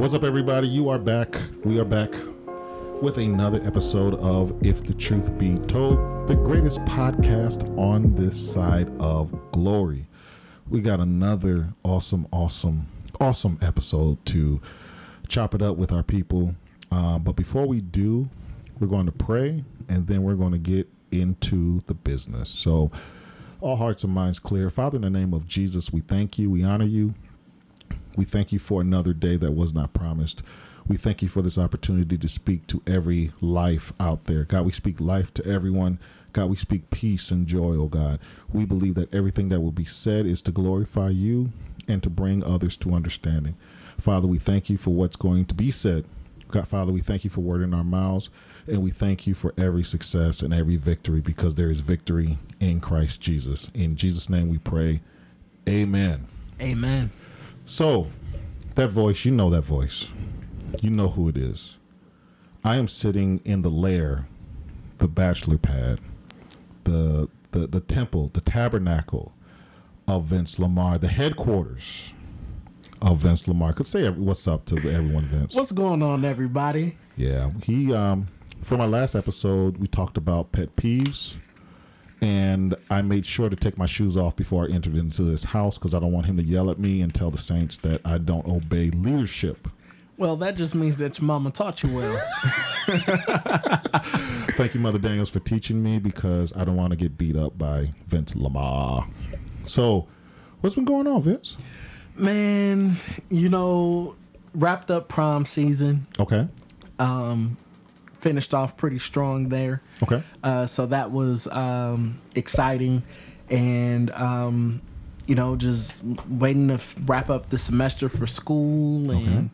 What's up, everybody? You are back. We are back with another episode of If the Truth Be Told, the greatest podcast on this side of glory. We got another awesome, awesome, awesome episode to chop it up with our people. Uh, but before we do, we're going to pray and then we're going to get into the business. So, all hearts and minds clear. Father, in the name of Jesus, we thank you. We honor you. We thank you for another day that was not promised. We thank you for this opportunity to speak to every life out there. God, we speak life to everyone. God, we speak peace and joy, oh God. We believe that everything that will be said is to glorify you and to bring others to understanding. Father, we thank you for what's going to be said. God, Father, we thank you for word in our mouths, and we thank you for every success and every victory because there is victory in Christ Jesus. In Jesus' name we pray. Amen. Amen. So, that voice, you know that voice. You know who it is. I am sitting in the lair, the bachelor pad, the the, the temple, the tabernacle of Vince Lamar, the headquarters of Vince Lamar. Could say what's up to everyone, Vince. What's going on, everybody? Yeah, he um for my last episode we talked about pet peeves and I made sure to take my shoes off before I entered into this house cuz I don't want him to yell at me and tell the saints that I don't obey leadership. Well, that just means that your mama taught you well. Thank you Mother Daniels for teaching me because I don't want to get beat up by Vince Lamar. So, what's been going on, Vince? Man, you know, wrapped up prom season, Okay. Um, finished off pretty strong there. Okay. Uh, so that was um, exciting. And, um, you know, just waiting to f- wrap up the semester for school and,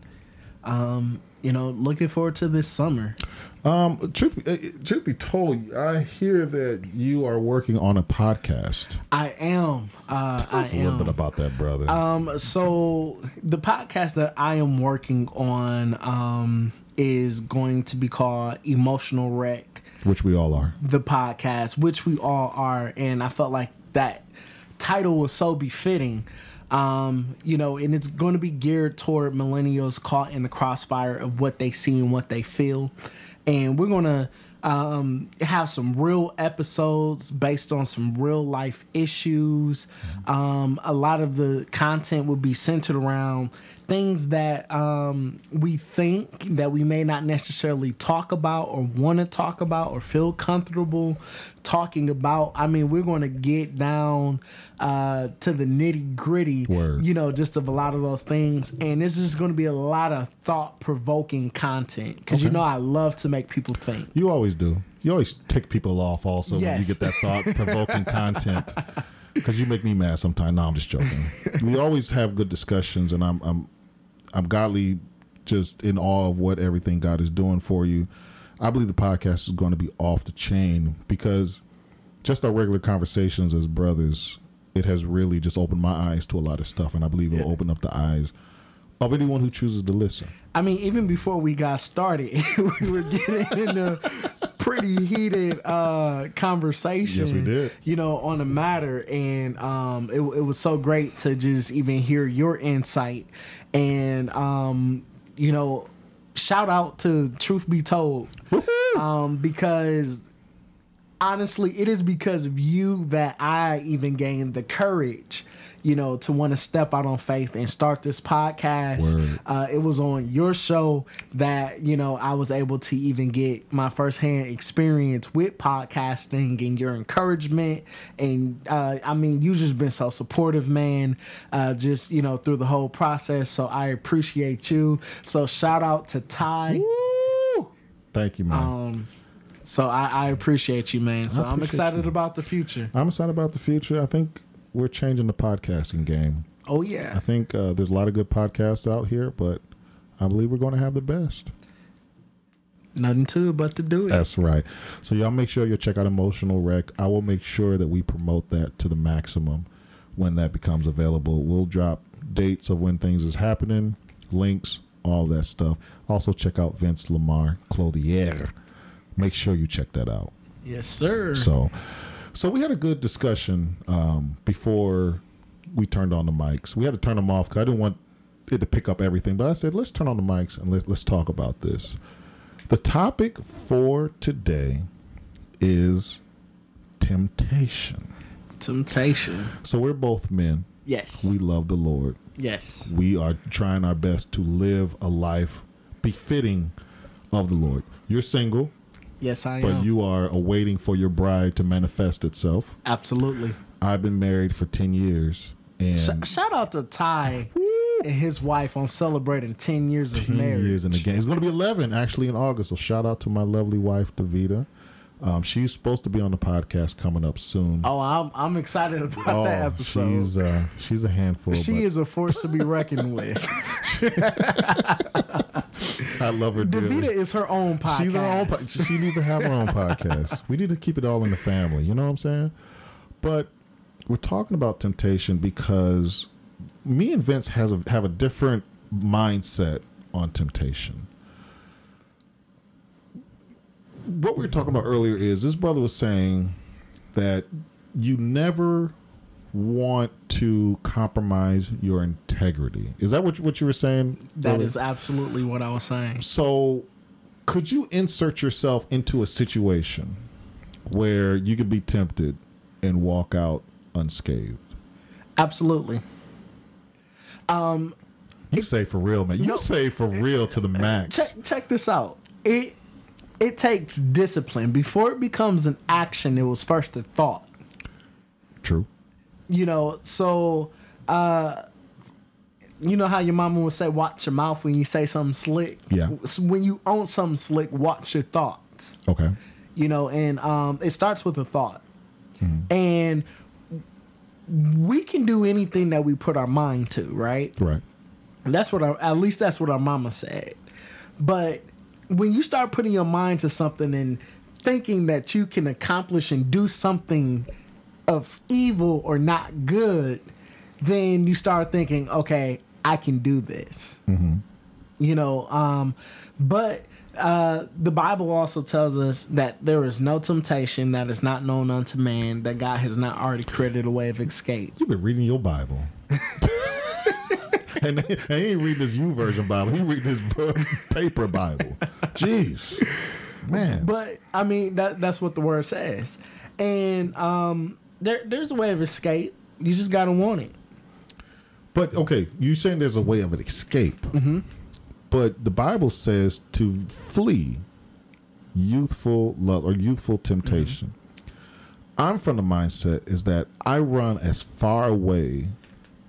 um, you know, looking forward to this summer. Um, truth, be- uh, truth be told, I hear that you are working on a podcast. I am. Uh, Tell us I a little am. bit about that, brother. Um, so the podcast that I am working on um, is going to be called Emotional Wreck, which we all are. the podcast, which we all are, and I felt like that title was so befitting. Um, you know, and it's going to be geared toward millennials caught in the crossfire of what they see and what they feel, and we're gonna um, have some real episodes based on some real life issues. Um, a lot of the content will be centered around things that um, we think that we may not necessarily talk about or want to talk about or feel comfortable talking about. I mean, we're going to get down uh, to the nitty gritty, you know, just of a lot of those things. And it's just going to be a lot of thought provoking content because, you know, I love to make people think. You always do. You always tick people off also when you get that thought provoking content. Because you make me mad sometimes. No, I'm just joking. we always have good discussions, and I'm I'm I'm godly, just in awe of what everything God is doing for you. I believe the podcast is going to be off the chain because just our regular conversations as brothers, it has really just opened my eyes to a lot of stuff, and I believe it'll open up the eyes of anyone who chooses to listen. I mean, even before we got started, we were getting into pretty heated uh, conversation. Yes, we did. You know, on the matter, and um, it, it was so great to just even hear your insight, and um, you know, shout out to Truth Be Told, um, because honestly, it is because of you that I even gained the courage, you know, to want to step out on faith and start this podcast. Uh, it was on your show that, you know, I was able to even get my firsthand experience with podcasting and your encouragement. And uh, I mean, you just been so supportive, man, uh, just, you know, through the whole process. So I appreciate you. So shout out to Ty. Thank you, man. Um, so I, I appreciate you, man. So I'm excited you. about the future. I'm excited about the future. I think we're changing the podcasting game. Oh yeah. I think uh, there's a lot of good podcasts out here, but I believe we're going to have the best. nothing to it but to do it. That's right. So y'all make sure you check out Emotional Wreck. I will make sure that we promote that to the maximum when that becomes available. We'll drop dates of when things is happening, links, all that stuff. Also check out Vince Lamar Clothier. Make sure you check that out. yes, sir. So, so we had a good discussion um, before we turned on the mics. We had to turn them off because I didn't want it to pick up everything. But I said, let's turn on the mics and let's let's talk about this. The topic for today is temptation. Temptation. So we're both men. Yes. We love the Lord. yes. We are trying our best to live a life befitting of the Lord. You're single, Yes, I but am. But you are awaiting for your bride to manifest itself. Absolutely. I've been married for 10 years and Sh- shout out to Ty and his wife on celebrating 10 years of 10 marriage. years in the game. It's going to be 11 actually in August. So shout out to my lovely wife, Davita. Um, she's supposed to be on the podcast coming up soon. Oh, I'm, I'm excited about Oh, that episode. she's uh, she's a handful. she is a force to be reckoned with. I love her dearly. Davita is her own podcast. She's her own. Po- she needs to have her own podcast. We need to keep it all in the family. You know what I'm saying? But we're talking about temptation because me and Vince has a, have a different mindset on temptation. What we were talking about earlier is this brother was saying that you never want to compromise your integrity. Is that what what you were saying? That is absolutely what I was saying. So, could you insert yourself into a situation where you could be tempted and walk out unscathed? Absolutely. Um, you say for real, man. You No. say for real to the max. Check check this out. It it takes discipline before it becomes an action. It was first a thought. True. You know, so uh you know how your mama would say, "Watch your mouth when you say something slick." Yeah. When you own something slick, watch your thoughts. Okay. you know and um it starts with a thought and we can do anything that we put our mind to right Right. and that's what our, at least that's what our mama said but when you start putting your mind to something and thinking that you can accomplish and do something of evil or not good then you start thinking okay i can do this. You know um but uh the bible also tells us that there is no temptation that is not known unto man that god has not already created a way of escape. You've been reading your Bible. and, and he ain't reading this YouVersion Bible. He reading this paper Bible. Jeez. Man. but i mean that that's what the word says and um there there's a way of escape you just gotta want it But okay, you saying there's a way of an escape. Mm-hmm. But the Bible says to flee youthful love or youthful temptation. I'm from the mindset is that I run as far away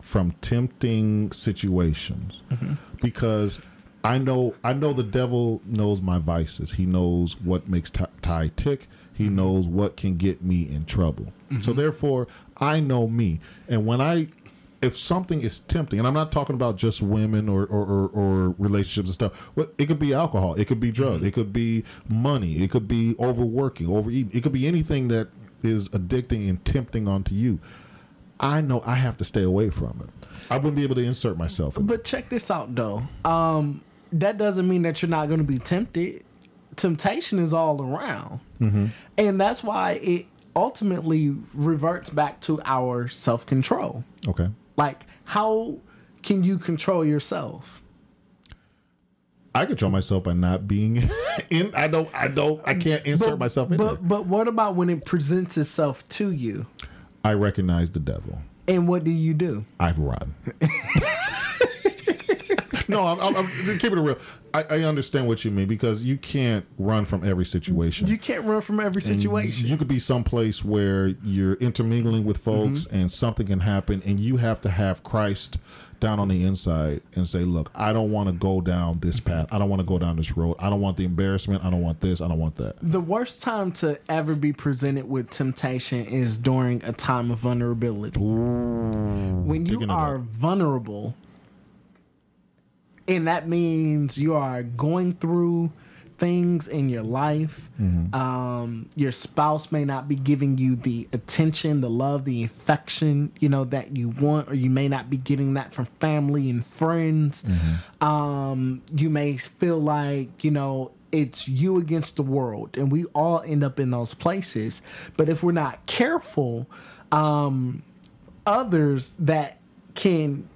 from tempting situations mm-hmm. because I know I know the devil knows my vices. He knows what makes Ty Ty tick. He mm-hmm. knows what can get me in trouble. So mm-hmm. therefore, I know me. And when I if something is tempting, and I'm not talking about just women or or, or, or relationships and stuff. Well, it could be alcohol, it could be drugs, it could be money, it could be overworking, overeating, it could be anything that is addicting and tempting onto you. I know I have to stay away from it. I wouldn't be able to insert myself. In it. but check this out though um that doesn't mean that you're not gonna be tempted temptation is all around and that's why it ultimately reverts back to our self-control Okay. Like, how can you control yourself? I control myself by not being in. I don't. I don't. I can't insert myself in but there. but what about when it presents itself to you? I recognize the devil. And what do you do? I run. no, I'm, I'm, I'm keep it real. I, I understand what you mean because you can't run from every situation. You can't run from every situation. You could be someplace where you're intermingling with folks Mm-hmm. and something can happen, and you have to have Christ down on the inside and say, Look, I don't want to go down this path. I don't want to go down this road. I don't want the embarrassment. I don't want this. I don't want that. the worst time to ever be presented with temptation is during a time of vulnerability. when you are vulnerable, and that means you are going through things in your life. Mm-hmm. Um, your spouse may not be giving you the attention, the love, the affection, you know, that you want, or you may not be getting that from family and friends. Mm-hmm. Um, you may feel like, you know, it's you against the world, and we all end up in those places. But if we're not careful, um, others that can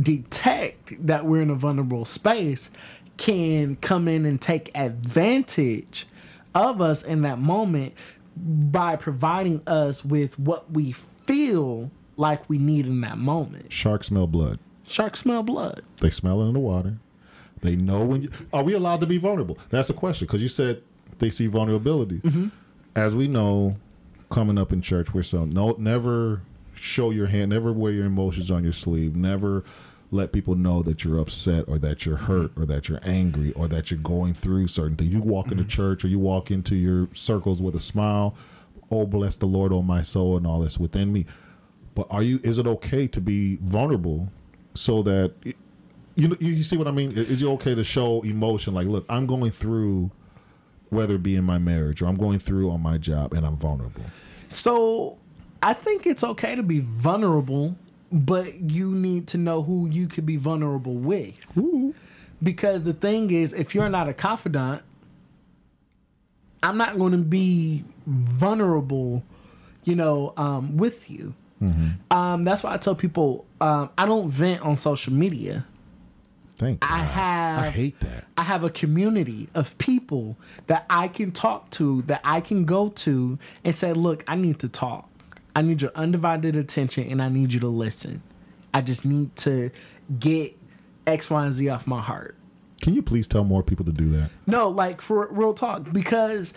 detect that we're in a vulnerable space can come in and take advantage of us in that moment by providing us with what we feel like we need in that moment. Sharks smell blood. Sharks smell blood. They smell it in the water. They know when. You, are we allowed to be vulnerable? That's a question because you said they see vulnerability. Mm-hmm. As we know, coming up in church, we're so no, never show your hand, never wear your emotions on your sleeve, never let people know that you're upset or that you're mm-hmm. hurt or that you're angry or that you're going through certain things. You walk into mm-hmm. church or you walk into your circles with a smile. Oh, bless the Lord, oh my soul, and all that's within me. But are you? Is it okay to be vulnerable so that you know, you see what I mean? Is it okay to show emotion? Like, look, I'm going through, whether it be in my marriage or I'm going through on my job, and I'm vulnerable. So I think it's okay to be vulnerable, but you need to know who you could be vulnerable with. Because the thing is, if you're not a confidant, I'm not going to be vulnerable, you know, um, with you. Um, that's why I tell people um, I don't vent on social media. Thank God. I have I hate that. I have a community of people that I can talk to, that I can go to and say, look, I need to talk. I need your undivided attention and I need you to listen. I just need to get X, Y, and Z off my heart. Can you please tell more people to do that? No, like for real talk, because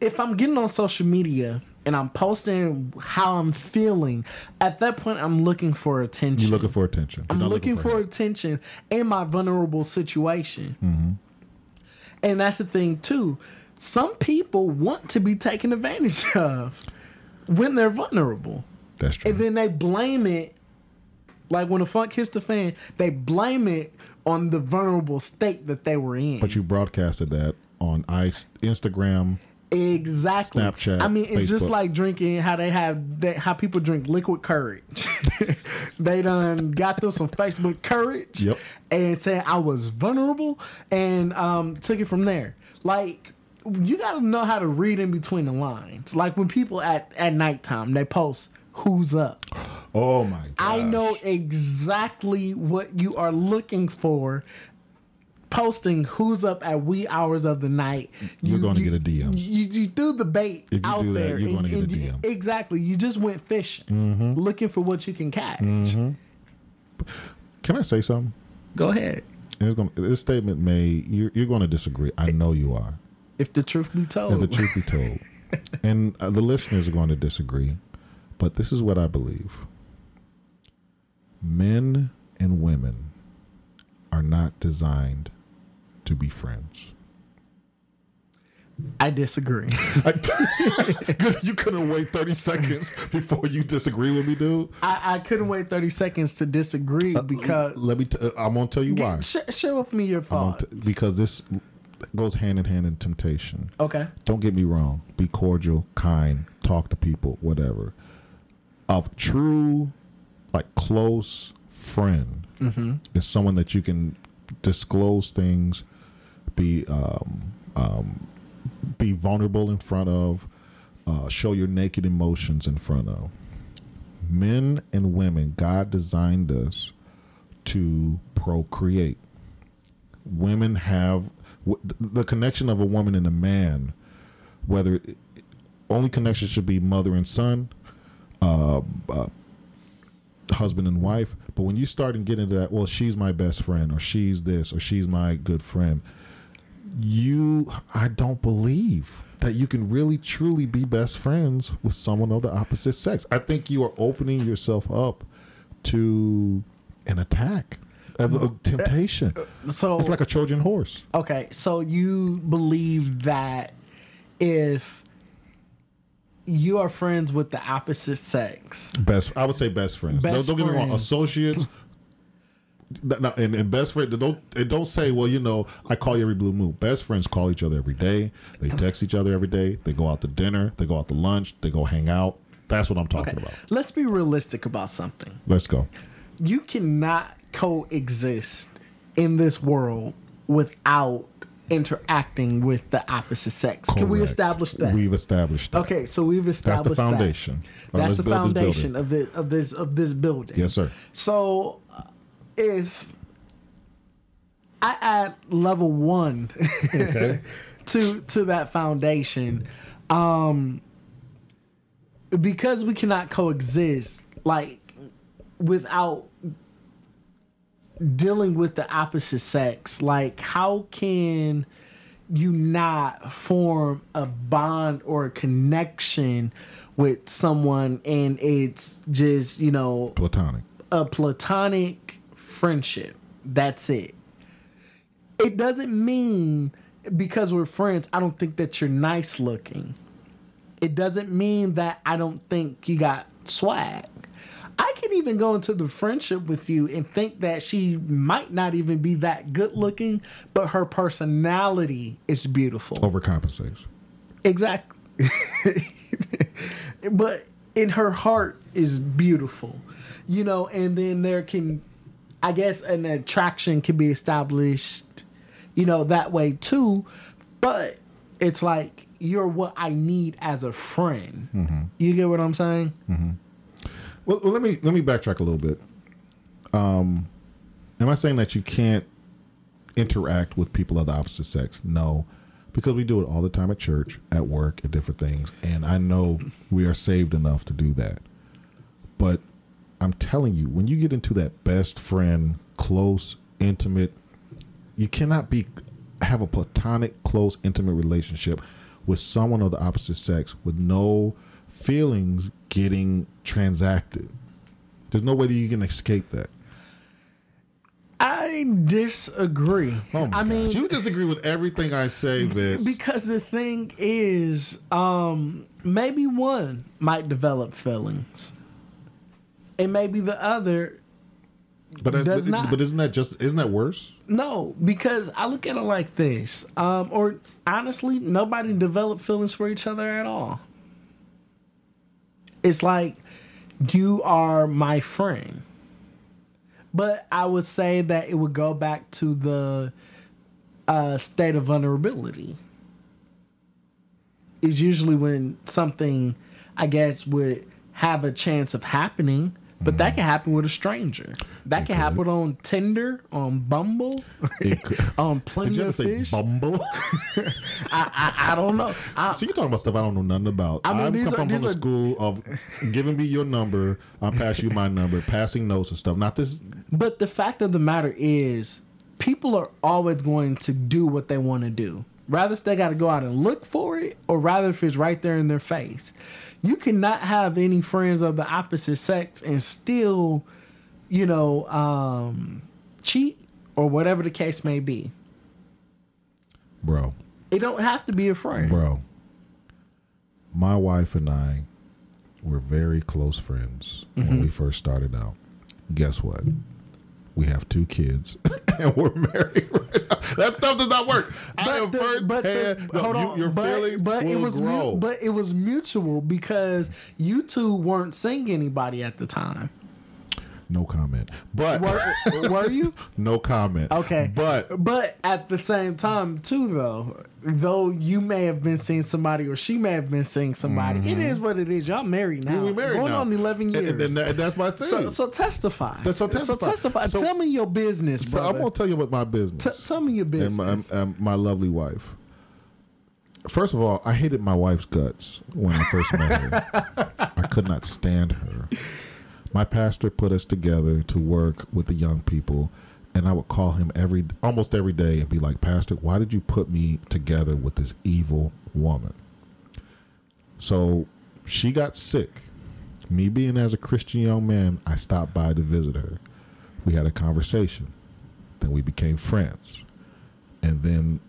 if I'm getting on social media and I'm posting how I'm feeling, at that point I'm looking for attention. You're looking for attention. You're I'm not looking, for, attention in my vulnerable situation. Mm-hmm. And that's the thing too. Some people want to be taken advantage of when they're vulnerable. That's true. And then they blame it like when the funk hits the fan, they blame it on the vulnerable state that they were in. but you broadcasted that on ice Instagram. Exactly. Snapchat, I mean, it's just like drinking how they have they, how people drink liquid courage. they done got them some Facebook courage Yep. and said I was vulnerable and um, took it from there. Like you got to know how to read in between the lines. Like when people at at nighttime they post who's up. Oh my god. I know exactly what you are looking for. Posting who's up at wee hours of the night. You're gonna you- get a DM. You, you threw the bait If you out do that, there. you're and- gonna get a and you- DM. exactly. You just went fishing, Mm-hmm. looking for what you can catch. Can I say something? Go ahead. And It's gonna, this statement may you're, you're going to disagree. I know you are. If the truth be told, And the truth be told, and uh, the listeners are going to disagree, but this is what I believe: men and women are not designed to be friends. I disagree. Because you couldn't wait 30 seconds before you disagree with me, dude. I, I couldn't wait thirty seconds to disagree because. Uh, Let me. T- uh, I'm gonna tell you why. Share, share with me your thoughts. t- because this goes hand in hand in temptation. okay. Don't get me wrong. Be cordial, kind, talk to people, whatever. A true, like close friend is someone that you can disclose things, be um, um, be vulnerable in front of, uh, show your naked emotions in front of. Men and women, God designed us to procreate. Women have the connection of a woman and a man whether only connection should be mother and son, uh, uh, husband and wife. But when you start and get into that, well, she's my best friend, or she's this, or she's my good friend, you, I don't believe that you can really truly be best friends with someone of the opposite sex. I think you are opening yourself up to an attack, a, a temptation. Uh, uh, so It's like a Trojan horse. Okay, so you believe that if you are friends with the opposite sex, Best, I would say best friends. Best don't, don't get me wrong, associates. no, and, and best friend, don't and don't say, well, you know, I call you every blue moon. Best friends call each other every day. They text each other every day. They go out to dinner. They go out to lunch. They go hang out. That's what I'm talking okay, about. let's be realistic about something. Let's go. You cannot coexist in this world without interacting with the opposite sex. Can we establish that? We've established that. okay, so we've established That's the foundation. That. That's the foundation of this of this of this building. Yes, sir. So uh, if I add level one Okay. to to that foundation, um, because we cannot coexist like without dealing with the opposite sex. Like, how can you not form a bond or a connection with someone and it's just you know Platonic. a platonic friendship. That's it. It doesn't mean because we're friends, I don't think that you're nice looking. It doesn't mean that I don't think you got swag. I can even go into the friendship with you and think that she might not even be that good looking, but her personality is beautiful. Overcompensates. Exactly. but in her heart is beautiful. You know, and then there can I guess an attraction can be established, you know, that way too. But it's like you're what I need as a friend. Mm-hmm. You get what I'm saying? Mm-hmm. Well, well, let me let me backtrack a little bit. Um, am I saying that you can't interact with people of the opposite sex? No, because we do it all the time at church, at work, at different things, and I know we are saved enough to do that. But I'm telling you, when you get into that best friend, close, intimate, you cannot be have a platonic, close, intimate relationship with someone of the opposite sex with no feelings getting transacted. There's no way that you can escape that. I disagree. Oh I mean, you disagree with everything I say, Vince. because the thing is, um, maybe one might develop feelings, and maybe the other but, does but, not. but isn't that just isn't that worse? no. Because I look at it like this, um, or honestly, nobody developed feelings for each other at all. It's like you are my friend, but I would say that it would go back to the uh, state of vulnerability. Is usually when something, I guess, would have a chance of happening, but that can happen with a stranger. That can happen on Tinder, on Bumble, It could- on Did Plenty you of Fish. Bumble? I, I, I don't know. I, See, you're talking about stuff I don't know nothing about. I mean, am these come are- from, from the school of giving me your number, I'll pass you my number, passing notes and stuff. Not this. But the fact of the matter is, people are always going to do what they want to do. Rather if they got to go out and look for it, or rather if it's right there in their face. You cannot have any friends of the opposite sex and still, you know, um, cheat or whatever the case may be. Bro, It don't have to be a friend. bro. My wife and I were very close friends Mm-hmm. when we first started out. Guess what? We have two kids and we're married. right now. that stuff does not work. I am the- first but the- No, hold you- your but, feelings but will it was mu- but it was mutual because you two weren't seeing anybody at the time. No comment. But Were, were you? no comment. Okay. But But at the same time, too, though, though you may have been seeing somebody or she may have been seeing somebody, it mm-hmm. is what it is. Y'all married now. we married Going now. on 11 years. And, and and that's my thing. so, so testify. That's- so testify. So- Tell me your business, So I'm gonna tell you about my business T- tell me your and business. my, and my lovely wife. First of all, I hated my wife's guts when I first met her. I could not stand her. My pastor put us together to work with the young people, and I would call him every almost every day and be like, "Pastor, why did you put me together with this evil woman?" So she got sick. Me being as a Christian young man, I stopped by to visit her. We had a conversation. Then we became friends. And then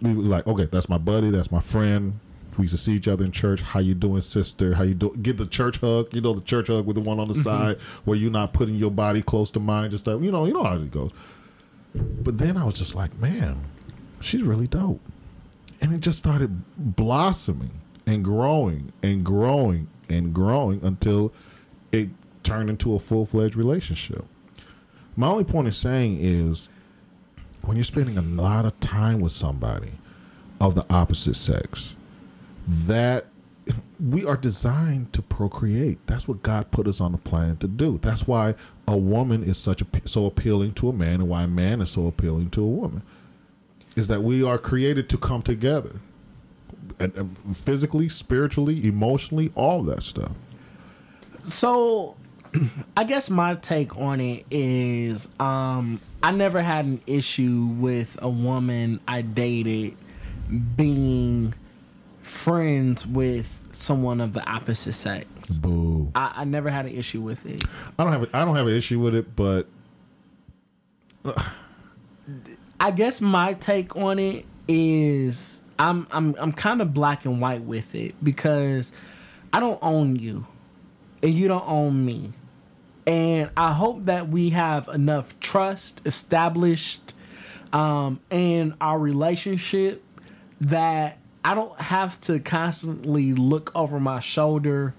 we were like, okay, that's my buddy, that's my friend. We used to see each other in church. How you doing, sister? How you do? Get the church hug. You know the church hug with the one on the mm-hmm. side where you're not putting your body close to mine. Just like you know, you know how it goes. But then I was just like, man, she's really dope, and it just started blossoming and growing and growing and growing until it turned into a full fledged relationship. My only point of saying is when you're spending a lot of time with somebody of the opposite sex, that we are designed to procreate. That's what God put us on the planet to do. That's why a woman is such a so appealing to a man, and why a man is so appealing to a woman, is that we are created to come together, and, and physically, spiritually, emotionally, all that stuff. So, I guess my take on it is, um, I never had an issue with a woman I dated being friends with someone of the opposite sex. Boo. I, I never had an issue with it. I don't have a, I don't have an issue with it, but I guess my take on it is I'm I'm I'm kind of black and white with it because I don't own you and you don't own me. And I hope that we have enough trust established um, in our relationship that I don't have to constantly look over my shoulder,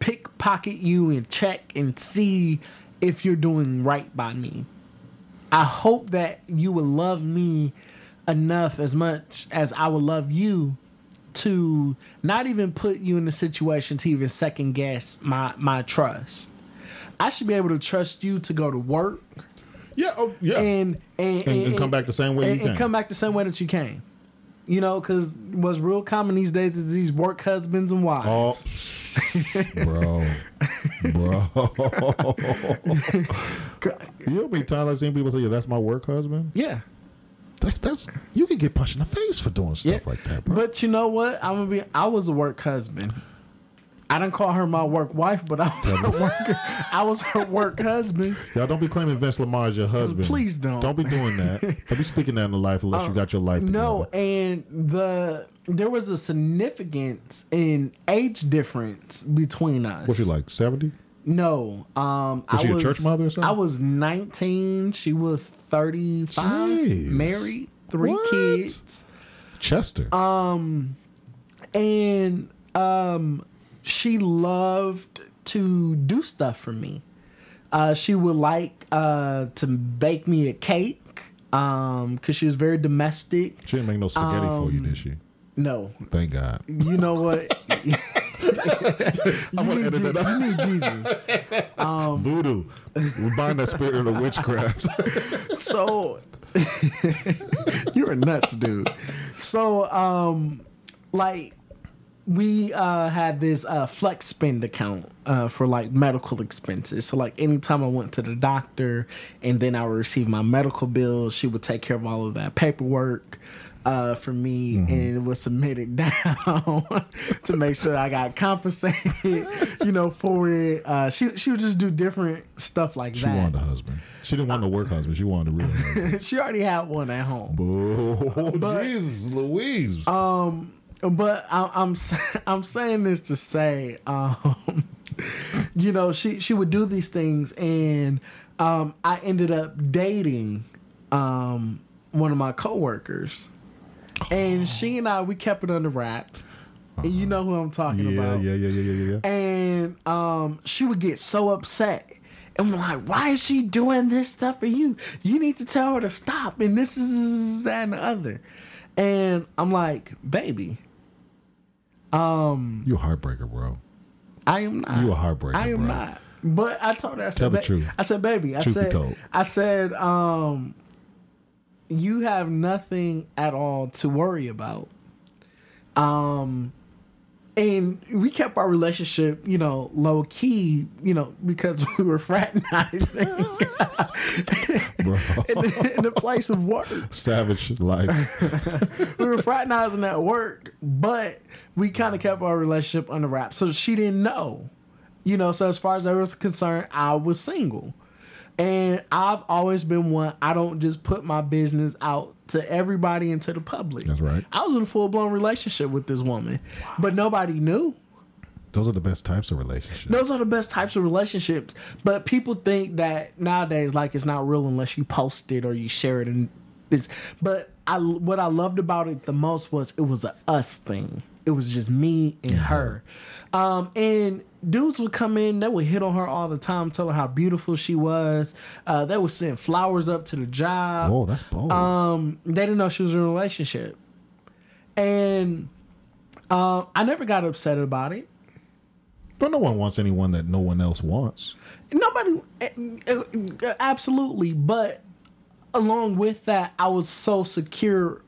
pickpocket you, and check and see if you're doing right by me. I hope that you will love me enough as much as I will love you to not even put you in a situation to even second guess my my trust. I should be able to trust you to go to work yeah, oh, yeah, and and, and, and come back the same way and, you and can. come back the same way that you came. You know, because what's real common these days is these work husbands and Oh, wives. bro, bro. you know times I've seen people say, "Yeah, that's my work husband." Yeah. That's that's you can get punched in the face for doing stuff Yeah. like that, bro. But you know what? I'm gonna be. I was a work husband. I didn't call her my work wife, but I was her work. I was her work husband. Y'all don't be claiming Vince Lamar as your husband. Please don't. Don't be doing that. don't be speaking that in the life unless you got your life. No, and the there was a significance in age difference between us. Was she like? Seventy? No, um, Was I she a was church mother or something? I was 19. She was 35. Jeez. Married, three What? kids. Chester. Um, and um she loved to do stuff for me uh she would like uh to bake me a cake um because she was very domestic she didn't make no spaghetti for um, you, did she? no Thank God. you know what you, I want to need, edit Je- that you need jesus Um, Voodoo. We bind that spirit of witchcraft. so you're a nuts dude so um like we uh had this uh flex spend account uh for like medical expenses so like anytime i went to the doctor and then i would receive my medical bills she would take care of all of that paperwork uh, for me, and it was submitted down to make sure I got compensated, you know, for it. Uh, she she would just do different stuff like She that. She wanted a husband. She didn't want no work husband. She wanted a real husband. she already had one at home. Oh, Jesus, Louise. But I, I'm I'm saying this to say, um, you know, she she would do these things, and um, I ended up dating um, one of my coworkers, and she and I we kept it under wraps. And you know who I'm talking yeah, about. yeah, yeah, yeah, yeah, yeah. And um, she would get so upset. And I'm like, why is she doing this stuff for you? You need to tell her to stop. And this is that and the other. And I'm like, baby, You a heartbreaker, bro. I am not. You a heartbreaker, I am bro. not. But I told her, I said, Tell the truth. I said, baby, I Truth be said, told. I said, um, you have nothing at all to worry about. Um, and we kept our relationship, you know, low key, you know, because we were fraternizing Bro. in, the, in the place of work. Savage life. we were fraternizing at work, but we kind of kept our relationship under wraps. So she didn't know. You know, so as far as I was concerned, I was single. And I've always been one, I don't just put my business out to everybody and to the public. That's right. I was in a full blown relationship with this woman, but nobody knew. Those are the best types of relationships. Those are the best types of relationships. But people think that nowadays, like it's not real unless you post it or you share it. And it's, but I, what I loved about it the most was it was a us thing. It was just me and her. Um, and dudes would come in, they would hit on her all the time, tell her how beautiful she was. Uh, they would send flowers up to the job. Oh, that's bold. Um, they didn't know she was in a relationship, and um, I never got upset about it. but no one wants anyone that no one else wants. Nobody, eh, eh, absolutely. But along with that, I was so secure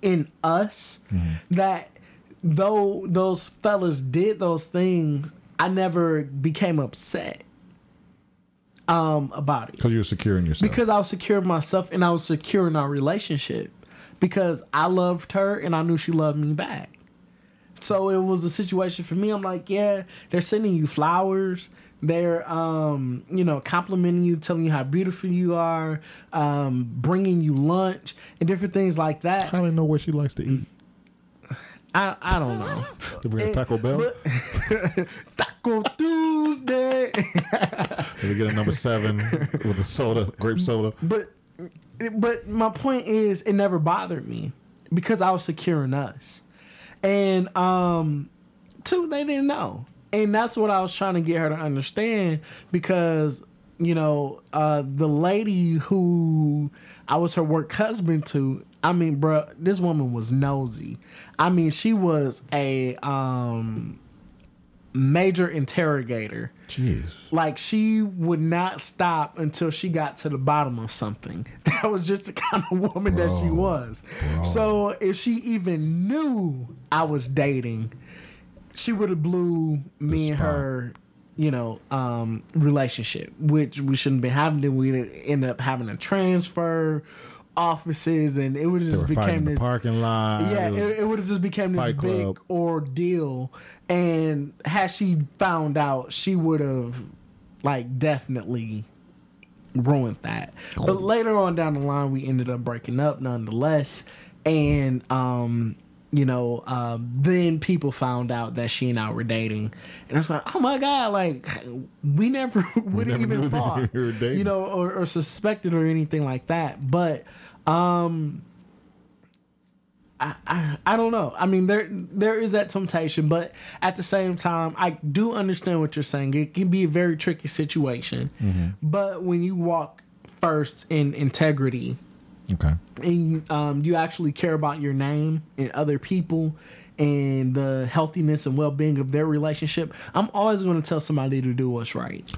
in us that though those fellas did those things, I never became upset um about it Because you were secure in yourself. because I was secure in myself and I was secure in our relationship because I loved her and I knew she loved me back. So it was a situation for me. I'm like, yeah, they're sending you flowers. They're, um, you know, complimenting you, telling you how beautiful you are, um, bringing you lunch and different things like that. I don't know where she likes to eat? I, I don't know. They bring a Taco Bell. Taco Tuesday. They get a number seven with a soda, grape soda. But but my point is it never bothered me because I was secure in us. And um two, they didn't know. And that's what I was trying to get her to understand because, you know, uh the lady who I was her work husband to, I mean, bro, this woman was nosy. I mean, she was a um major interrogator Jeez. like she would not stop until she got to the bottom of something. That was just the kind of woman that she Bro. was. So if she even knew I was dating, she would have blew me and her, you know, um, relationship, which we shouldn't be having. Then we'd end up having a transfer offices, and it would have just became this parking lot. yeah, It it, would have just became this Fight big Club. ordeal, and had she found out, she would have like definitely ruined that. But later on down the line, we ended up breaking up nonetheless, and um, you know, um, then people found out that she and I were dating, and I was like, oh my god, like we never would have even thought, you were dating. you know, or, or suspected or anything like that, but. Um, I, I, I don't know. I mean, there there is that temptation, but at the same time, I do understand what you're saying. It can be a very tricky situation, but when you walk first in integrity okay. and um, you actually care about your name and other people and the healthiness and well-being of their relationship, I'm always going to tell somebody to do what's right.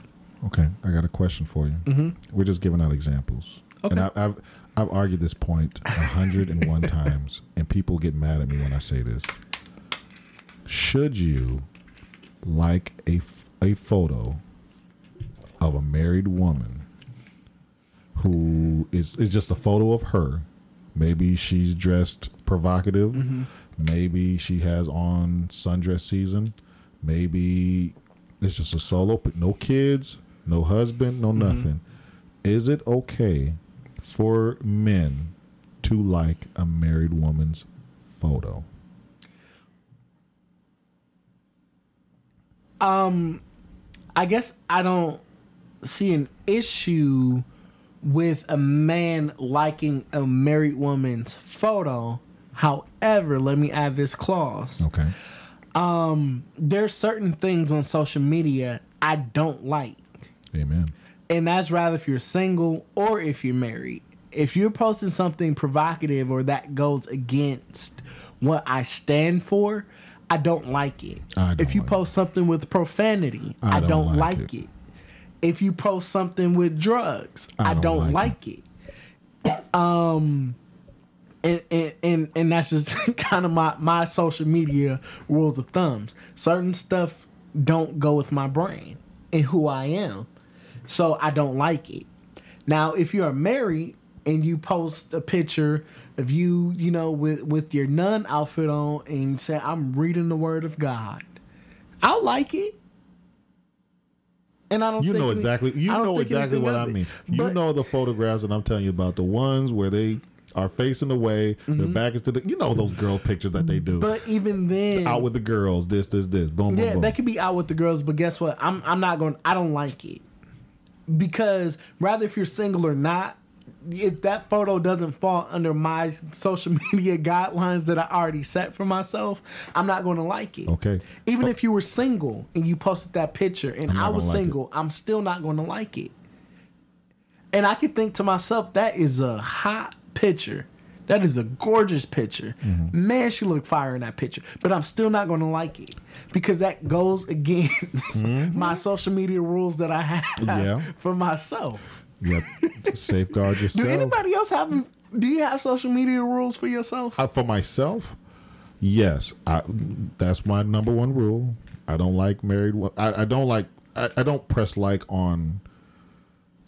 Okay. I got a question for you. We're just giving out examples. And Okay. I, I've I've argued this point a hundred and one times, and people get mad at me when I say this. Should you like a, a photo of a married woman who is is just a photo of her? Maybe she's dressed provocative. Maybe she has on sundress season. Maybe it's just a solo, but no kids, no husband, no nothing. Is it okay for men to like a married woman's photo? Um, I guess I don't see an issue with a man liking a married woman's photo. However, let me add this clause. Okay. Um, there's certain things on social media I don't like. Amen. And that's rather if you're single or if you're married. If you're posting something provocative or that goes against what I stand for, I don't like it. I don't if you like post something with profanity, I, don't don't, like like, it. it. If you post something with drugs, I I, don't don't, like like, it. Um and, and and and that's just kind of my my social media rules of thumbs. Certain stuff don't go with my brain and who I am. So I don't like it. Now, if you are married and you post a picture of you, you know, with with your nun outfit on and say I'm reading the word of God, I'll like it. And I don't You think know we- exactly. You know exactly what I it. mean. You But- know the photographs that I'm telling you about. The ones where they are facing away, their back is to the. You know those girl pictures that they do. Mm-hmm. But even then, out with the girls. This, this, this. Boom, boom, Yeah, boom. they could be out with the girls, but guess what? I'm I'm not going. I don't like it because rather if you're single or not, if that photo doesn't fall under my social media guidelines that I already set for myself, I'm not going to like it. Okay. Even if you were single and you posted that picture and I was gonna like it. single, I'm still not going to like it. And I can think to myself, that is a hot picture. That is a gorgeous picture. Mm-hmm. Man, she looked fire in that picture. But I'm still not going to like it because that goes against my social media rules that I have Mm-hmm. Yeah. for myself. You to safeguard Do anybody else have? Do you have social media rules for yourself? Uh, for myself, yes, I, that's my number one rule. I don't like married. I, I don't like. I, I don't press like on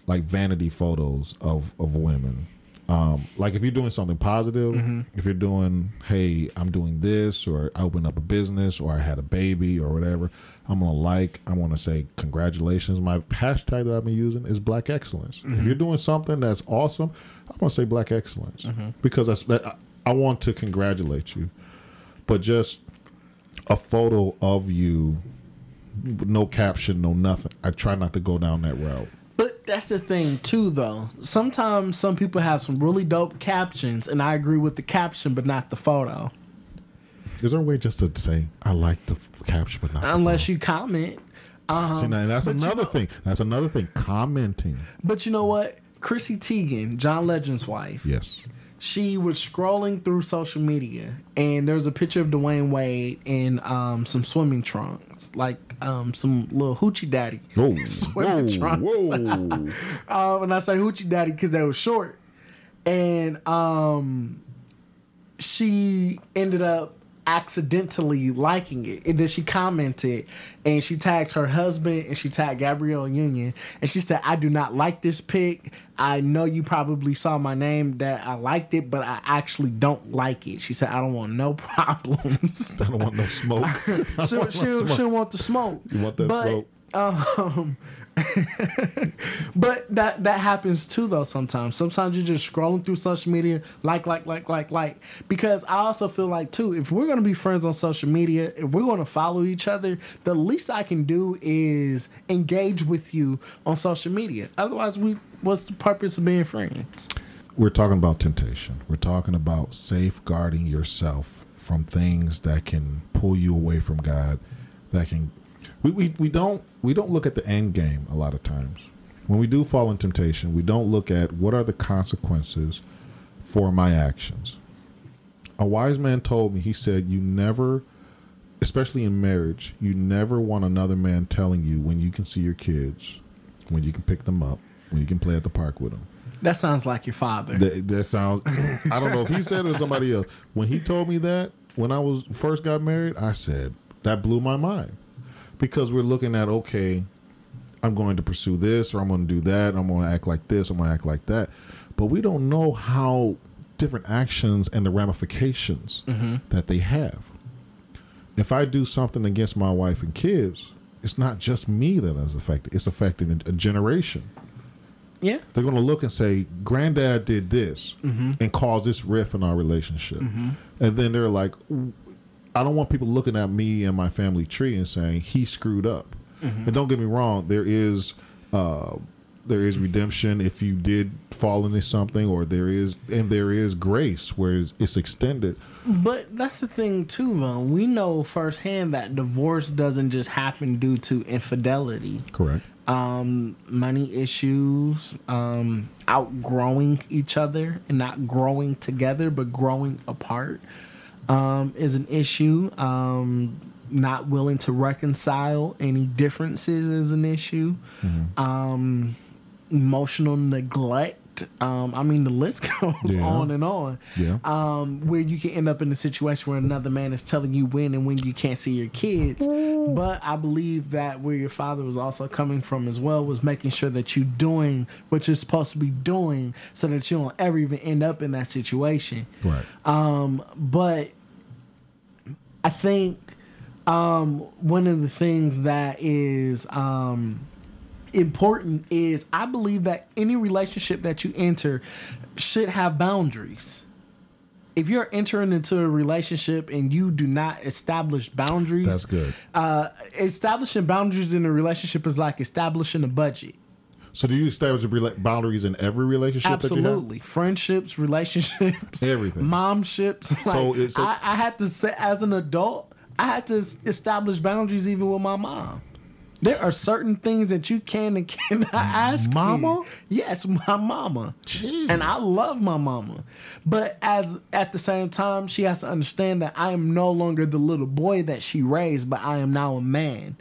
like vanity photos of of women. Um, like if you're doing something positive, mm-hmm. if you're doing, hey, I'm doing this, or I opened up a business, or I had a baby, or whatever, I'm gonna like. I want to say congratulations. My hashtag that I've been using is Black Excellence. If you're mm-hmm. doing something that's awesome, I'm gonna say Black Excellence mm-hmm. because that's that. I- I want to congratulate you, but just a photo of you, no caption, no nothing. I try not to go down that route. But that's the thing too, though. Sometimes some people have some really dope captions, and I agree with the caption, but not the photo. Is there a way just to say I like the f- caption, but not the Unless you comment. photo? See, now, that's you another know- thing. That's another thing. Commenting. But you know what? Chrissy Teigen, John Legend's wife, Yes. she was scrolling through social media, and there's a picture of Dwyane Wade in um, some swimming trunks, like um, some little hoochie daddy Whoa. Whoa. Whoa. um, and I say hoochie daddy because they were short, and um, she ended up accidentally liking it, and then she commented, and she tagged her husband, and she tagged Gabrielle Union, and she said, "I do not like this pic. I know you probably saw my name that I liked it, but I actually don't like it." She said, "I don't want no problems." I don't want no smoke. I she, want she, smoke. she don't want the smoke. You want that but, smoke? Um, but that that happens too though sometimes. Sometimes you're just scrolling through social media, like, like, like, like, like. Because I also feel like too, if we're gonna be friends on social media, if we're gonna follow each other, the least I can do is engage with you on social media. Otherwise, we what's the purpose of being friends? We're talking about temptation. We're talking about safeguarding yourself from things that can pull you away from God. That can we, we, we don't we don't look at the end game a lot of times. When we do fall in temptation, we don't look at what are the consequences for my actions. A wise man told me, he said, you never especially in marriage, you never want another man telling you when you can see your kids, when you can pick them up, when you can play at the park with them. That sounds like your father. That, that sounds. I don't know if he said it or somebody else. When he told me that when I was first got married, I said that blew my mind because we're looking at okay, I'm going to pursue this or I'm going to do that. I'm going to act like this. I'm going to act like that. But we don't know how different actions and the ramifications mm-hmm. that they have. If I do something against my wife and kids, it's not just me that is affected. It's affecting a generation yeah. they're going to look and say, "Granddad did this mm-hmm. and caused this rift in our relationship," mm-hmm. and then they're like, "I don't want people looking at me and my family tree and saying he screwed up." And don't get me wrong, there is uh, there is redemption if you did fall into something, or there is and there is grace where it's, it's extended. But that's the thing too, though. We know firsthand that divorce doesn't just happen due to infidelity, Correct. um, money issues, um, outgrowing each other and not growing together, but growing apart um, is an issue. Um, not willing to reconcile any differences is an issue. Um, emotional neglect. Um, I mean, the list goes Yeah. on and on Yeah. um, where you can end up in a situation where another man is telling you when and when you can't see your kids. But I believe that where your father was also coming from as well was making sure that you're doing what you're supposed to be doing so that you don't ever even end up in that situation. Right. Um, but I think um, one of the things that is um, important is I believe that any relationship that you enter should have boundaries. If you're entering into a relationship and you do not establish boundaries, That's good. Uh, establishing boundaries in a relationship is like establishing a budget. So do you establish boundaries in every relationship that you have? Absolutely, friendships, relationships, Everything. momships. Like, So I, I had to say, as an adult, I had to establish boundaries even with my mom. There are certain things that you can and cannot ask. me. Mama? Yes, my mama. Jeez. And I love my mama. But as at the same time, she has to understand that I am no longer the little boy that she raised, but I am now a man.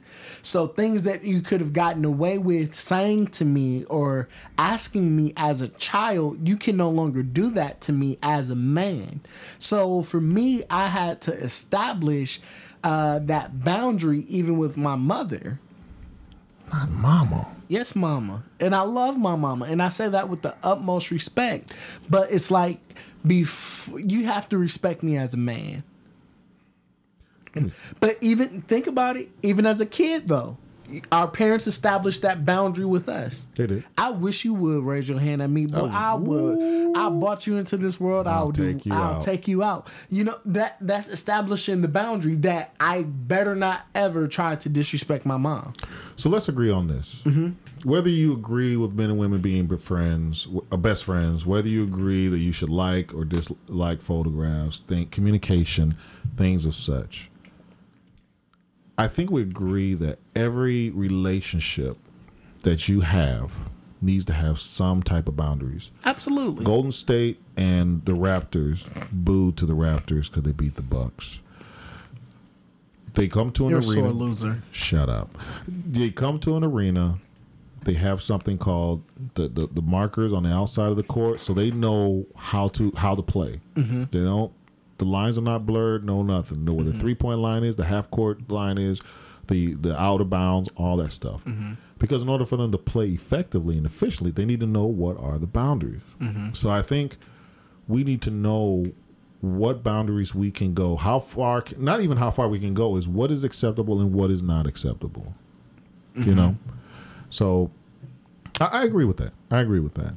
So things that you could have gotten away with saying to me or asking me as a child, you can no longer do that to me as a man. So for me, I had to establish uh, that boundary even with my mother. Not mama. Yes, mama. And I love my mama. And I say that with the utmost respect. But it's like bef- you have to respect me as a man. But even think about it, even as a kid though, our parents established that boundary with us. They did. I wish you would raise your hand at me, but I would. I brought you into this world. I'll, I'll do. take you I'll out. take you out. You know that that's establishing the boundary that I better not ever try to disrespect my mom. So let's agree on this. Whether you agree with men and women being friends, uh, best friends, whether you agree that you should like or dislike photographs, think communication, things of such. I think we agree that every relationship that you have needs to have some type of boundaries. Absolutely. Golden State and the Raptors booed to the Raptors because they beat the Bucks. They come to an You're a arena. sore loser. Shut up. They come to an arena. They have something called the, the, the markers on the outside of the court, so they know how to how to play. Mm-hmm. They don't. The lines are not blurred. No nothing. Know where Mm-hmm. the three point line is, the half court line is, the the out of bounds, all that stuff. Mm-hmm. Because in order for them to play effectively and efficiently, they need to know what are the boundaries. Mm-hmm. So I think we need to know what boundaries we can go, how far, not even how far we can go, is what is acceptable and what is not acceptable. You know, so I, I agree with that. I agree with that.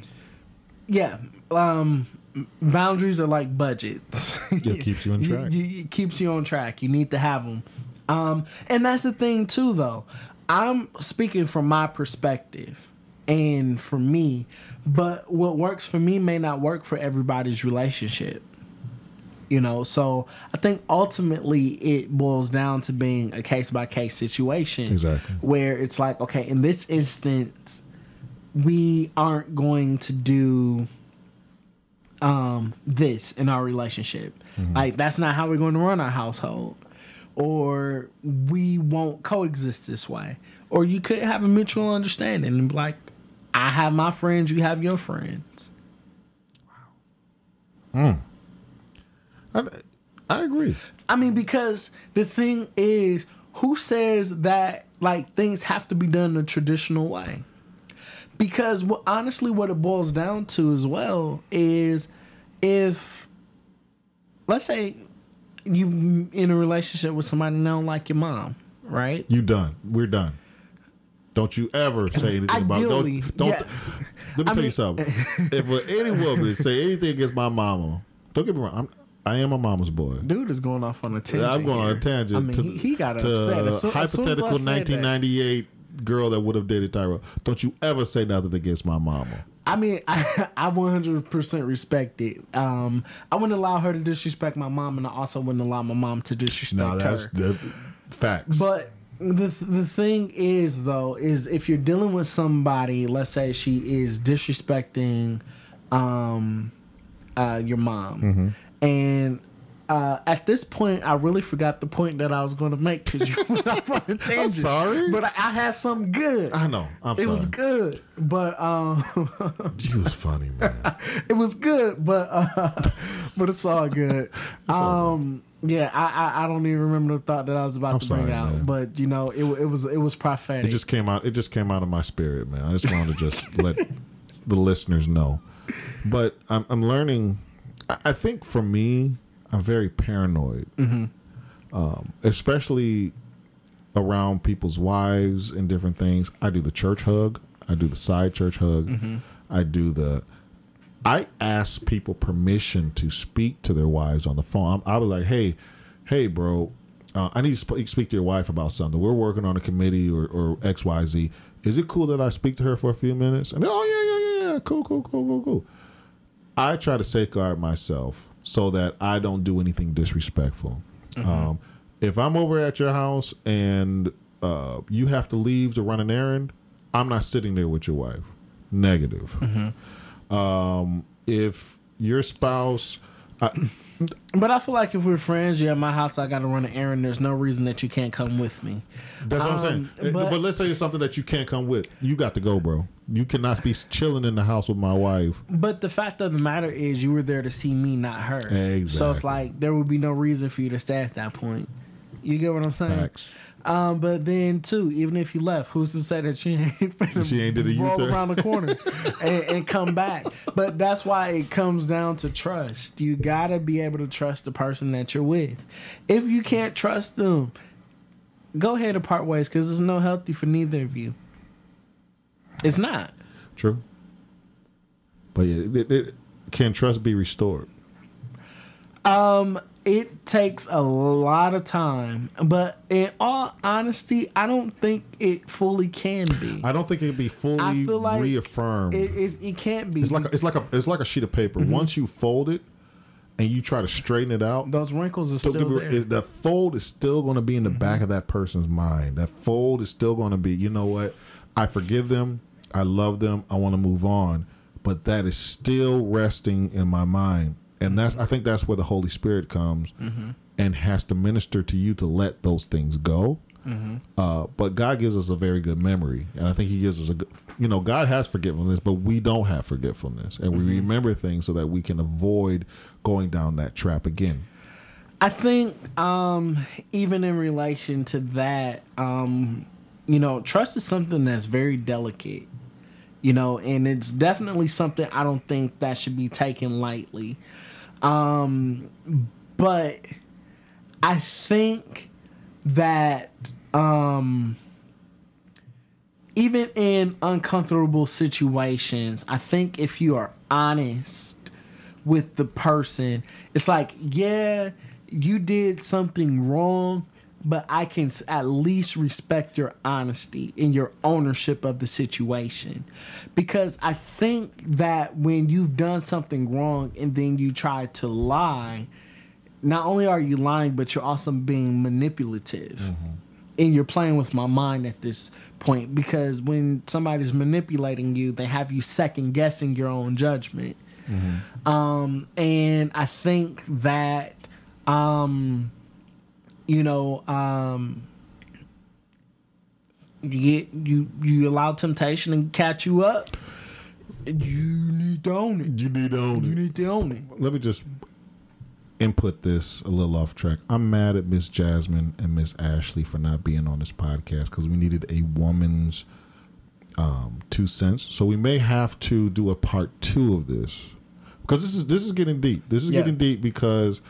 Yeah. Um, boundaries are like budgets. It keeps you on track. you- it keeps you on track. You need to have them. Um, and that's the thing too, though. I'm speaking from my perspective and for me, but what works for me may not work for everybody's relationship. You know, so I think ultimately it boils down to being a case by case situation. Exactly. Where it's like, okay, in this instance, we aren't going to do um this in our relationship. Like that's not how we're going to run our household. Or we won't coexist this way. Or you could have a mutual understanding and be like, I have my friends, you have your friends. I, I agree. I mean, because the thing is, who says that like things have to be done the traditional way? Because honestly, what it boils down to as well is if, let's say, you in a relationship with somebody and don't like your mom, right? You done. We're done. Don't you ever say anything about don't don't yeah. let me I tell you something. if any woman say anything against my mama, don't get me wrong, I'm I am a mama's boy. Dude is going off on a tangent. I'm going on a tangent I mean, to, he, he got to upset. As soon- as soon as I hypothetical 1998 girl that would have dated Tyra. Don't you ever say nothing against my mama. I mean, I, I 100% respect it. Um, I wouldn't allow her to disrespect my mom, and I also wouldn't allow my mom to disrespect her. No, that's her. the facts. But the the thing is, though, is if you're dealing with somebody, let's say she is disrespecting, um, uh, your mom, Mm-hmm. and. Uh, at this point, I really forgot the point that I was going to make because you went off on a tangent. sorry. but I, I had something good. I know. I'm sorry. it sorry. was good, but um, You was funny, man. it was good, but uh, but it's all good. um, yeah, I, I I don't even remember the thought that I was about I'm to bring out, man. but you know, it it was it was prophetic. It just came out. It just came out of my spirit, man. I just wanted to just let the listeners know. But I'm, I'm learning. I, I think for me, I'm very paranoid, um, especially around people's wives and different things. I do the church hug. I do the side church hug. I do the. I ask people permission to speak to their wives on the phone. I'm, I'll be like, "Hey, hey, bro, uh, I need to sp- speak to your wife about something. We're working on a committee or, or X Y Z. Is it cool that I speak to her for a few minutes? And oh yeah, yeah, yeah, yeah, cool, cool, cool, cool, cool. I try to safeguard myself so that I don't do anything disrespectful. Um, if I'm over at your house and uh, you have to leave to run an errand, I'm not sitting there with your wife. Negative. Um, if your spouse, I, But I feel like if we're friends, you're at my house, I got to run an errand. There's no reason that you can't come with me. that's what I'm Um, saying. Uh, but- But, let's say it's something that you can't come with. You got to go, bro. You cannot be chilling in the house with my wife. But the fact of the matter is, you were there to see me, not her. Exactly. So it's like there would be no reason for you to stay at that point. You get what I'm saying? Facts. Um, but then too, even if you left, who's to say that she ain't She ain't did a roll U-turn. around the corner and, and come back? But that's why it comes down to trust. You gotta be able to trust the person that you're with. If you can't trust them, go ahead and part ways because it's no healthy for neither of you. It's not. True. But yeah, it, it, can trust be restored? Um, it takes a lot of time, but in all honesty, I don't think it fully can be. I don't think it can be fully I feel like reaffirmed. It, it, it can't be. it's like a, it's like a it's like a sheet of paper. Mm-hmm. Once you fold it and you try to straighten it out, those wrinkles are still there. is- that fold is still going to be in the Mm-hmm. back of that person's mind. That fold is still going to be, you know what? I forgive them. I love them. I want to move on. But that is still resting in my mind. And that's, I think that's where the Holy Spirit comes Mm-hmm. and has to minister to you to let those things go. Mm-hmm. Uh, but God gives us a very good memory. And I think He gives us a good, you know, God has forgetfulness, but we don't have forgetfulness. And Mm-hmm. we remember things so that we can avoid going down that trap again. I think um, even in relation to that, um, you know, trust is something that's very delicate. You know, and it's definitely something I don't think that should be taken lightly. Um, but I think that um, even in uncomfortable situations, I think if you are honest with the person, it's like, yeah, you did something wrong, but I can at least respect your honesty and your ownership of the situation. Because I think that when you've done something wrong and then you try to lie, not only are you lying, but you're also being manipulative. And you're playing with my mind at this point because when somebody's manipulating you, they have you second guessing your own judgment. Um, and I think that, um, you know, um, you get you you allow temptation to catch you up. You need to own it. You need to own it. You need to own it. Let me just input this a little off track. I'm mad at Miss Jasmine and Miss Ashley for not being on this podcast because we needed a woman's um, two cents. So we may have to do a part two of this because this is this is getting deep. This is Yeah. getting deep because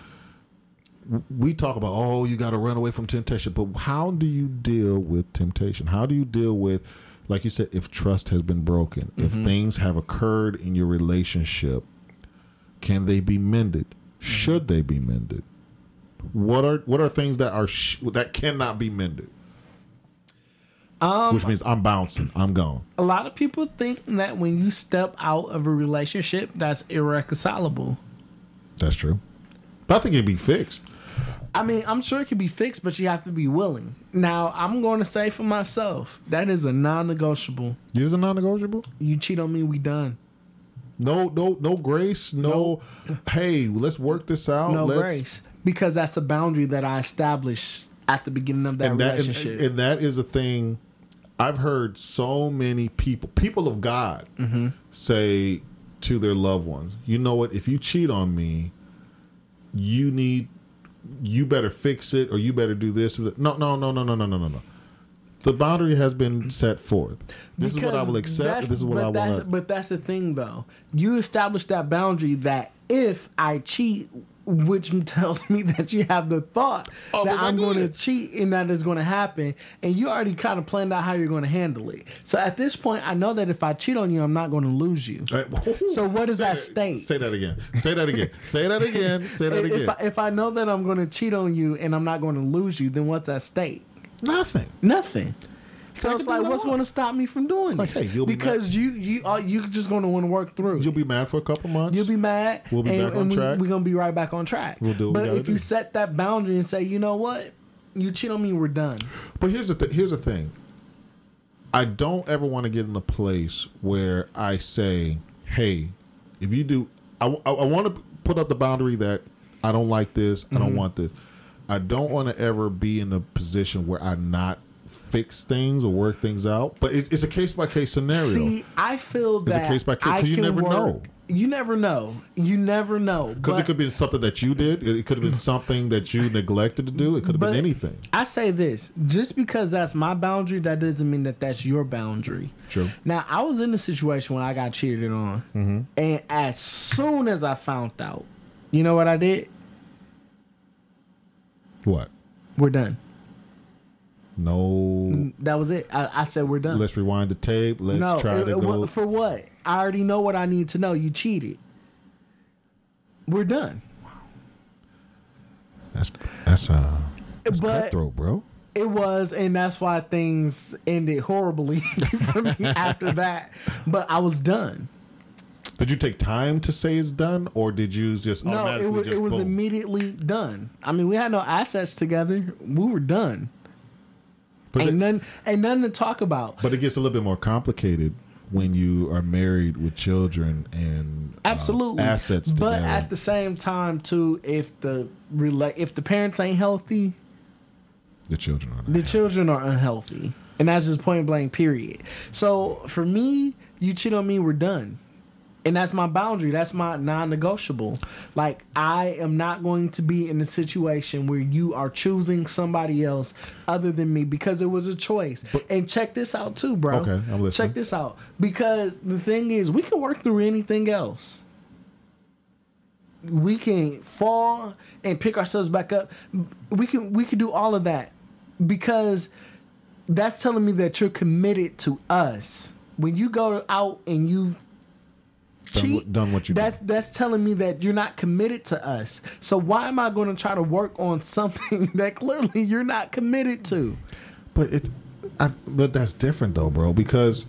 we talk about oh you got to run away from temptation, but how do you deal with temptation? How do you deal with like you said if trust has been broken, if things have occurred in your relationship, can they be mended? Should they be mended? What are what are things that are sh- that cannot be mended? Um, Which means I'm bouncing, I'm gone. a lot of people think that when you step out of a relationship, that's irreconcilable. That's true. But I think it'd be fixed. I mean, I'm sure it can be fixed, but you have to be willing. Now, I'm going to say for myself, that is a non-negotiable. Is it non-negotiable? You cheat on me, we done. No, no, no grace. No, hey, let's work this out. No let's, grace, because that's a boundary that I established at the beginning of that And that, and, relationship. and that is a thing. I've heard so many people, people of God, Mm-hmm. say to their loved ones, "You know what? If you cheat on me, you need, you better fix it, or you better do this." No, no, no, no, no, no, no, no, no. The boundary has been set forth. This is what I will accept. This is what I want. But that's the thing, though. You establish that boundary that if I cheat which tells me that you have the thought Oh, that I'm going to cheat and that is going to happen, and you already kind of planned out how you're going to handle it. So at this point, I know that if I cheat on you, I'm not going to lose you. So what is that- stake? Say that again. Say that again. Say that again. Say that If again. I, if I know that I'm going to cheat on you and I'm not going to lose you, then what's at stake? Nothing. Nothing. So it's like, what's going to stop me from doing Like, it? hey, you'll be because you you are you just going to want to work through. You'll be mad for a couple months. You'll be mad. We'll be and, back on and we, track. We're gonna be right back on track. We'll do we But gotta if you set that boundary and say, you know what, you cheat on me, we're done. But here's the th- here's the thing. I don't ever want to get in a place where I say, "Hey, if you do, I, I want to put up the boundary that I don't like this. I Mm-hmm. don't want this. I don't want to ever be in the position where I not fix things or work things out. But it's, it's a case by case scenario. See, I feel it's a that case by case, I 'cause you never work- know. You never know. You never know. because it could be something that you did. It could have been something that you neglected to do. It could have been anything. I say this: just because that's my boundary, that doesn't mean that that's your boundary. True. Now, I was in a situation when I got cheated on, Mm-hmm. and as soon as I found out, you know what I did? What? We're done. No. That was it. I, I said we're done. Let's rewind the tape. Let's no, try it- to it- go. for what? I already know what I need to know. You cheated. We're done. That's that's uh that's But- cutthroat, bro. It was, and that's why things ended horribly for me after that. But I was done. Did you take time to say it's done, or did you just No, it was it was boom? immediately done. I mean, we had no assets together. We were done. But ain't it, nothing, ain't nothing to talk about. but it gets a little bit more complicated when you are married with children and uh, Absolutely, assets But together. at the same time, too, if the rela- if the parents ain't healthy, the children are. the children are unhealthy, and that's just point blank. Period. So for me, you cheat on me, we're done. And that's my boundary. That's my non-negotiable. Like I am not going to be in a situation where you are choosing somebody else other than me because it was a choice. and check this out too, bro. Okay, I'm listening. Check this out because the thing is, we can work through anything else. We can fall and pick ourselves back up. We can we can do all of that because that's telling me that you're committed to us. When you go out and you Done cheat, what- done what you that's that's telling me that you're not committed to us. So why am I going to try to work on something that clearly you're not committed to? But it, I, but that's different though, bro, because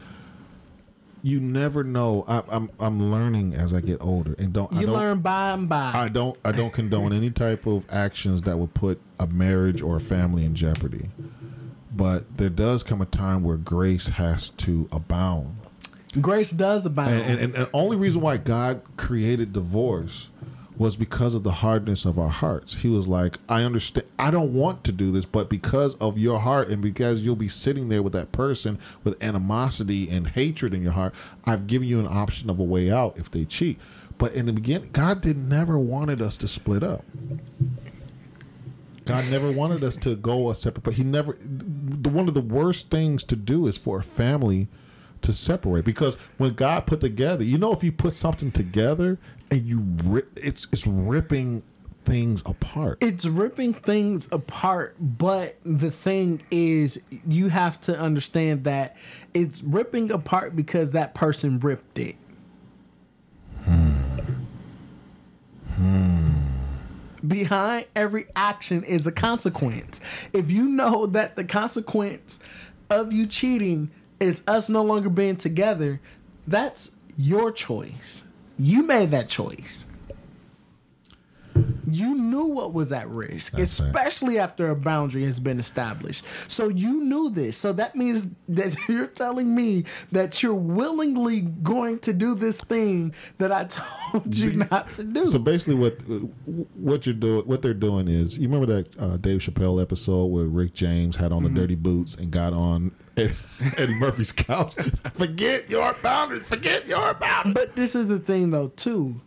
you never know. I, I'm I'm learning as I get older, and don't I You don't, learn by and by. I don't I don't condone any type of actions that would put a marriage or a family in jeopardy. But there does come a time where grace has to abound. Grace does abound. And, and, and the only reason why God created divorce was because of the hardness of our hearts. He was like, I understand, I don't want to do this, but because of your heart and because you'll be sitting there with that person with animosity and hatred in your heart, I've given you an option of a way out if they cheat. But in the beginning, God did never wanted us to split up. God never wanted us to go a separate. But He never. The, one of the worst things to do is for a family to separate because when God put together, you know, if you put something together and you rip, it's it's ripping things apart. it's ripping things apart, but the thing is, you have to understand that it's ripping apart because that person ripped it. Hmm. Hmm. Behind every action is a consequence. If you know that the consequence of you cheating is us no longer being together, that's your choice. You made that choice. You knew what was at risk, That's especially after a boundary has been established. So you knew this. So that means that you're telling me that you're willingly going to do this thing that I told you not to do. So basically, what what you're doing, what they're doing is, you remember that uh, Dave Chappelle episode where Rick James had on the dirty boots and got on Eddie Murphy's couch. forget your boundaries. Forget your boundaries. But this is the thing, though, too.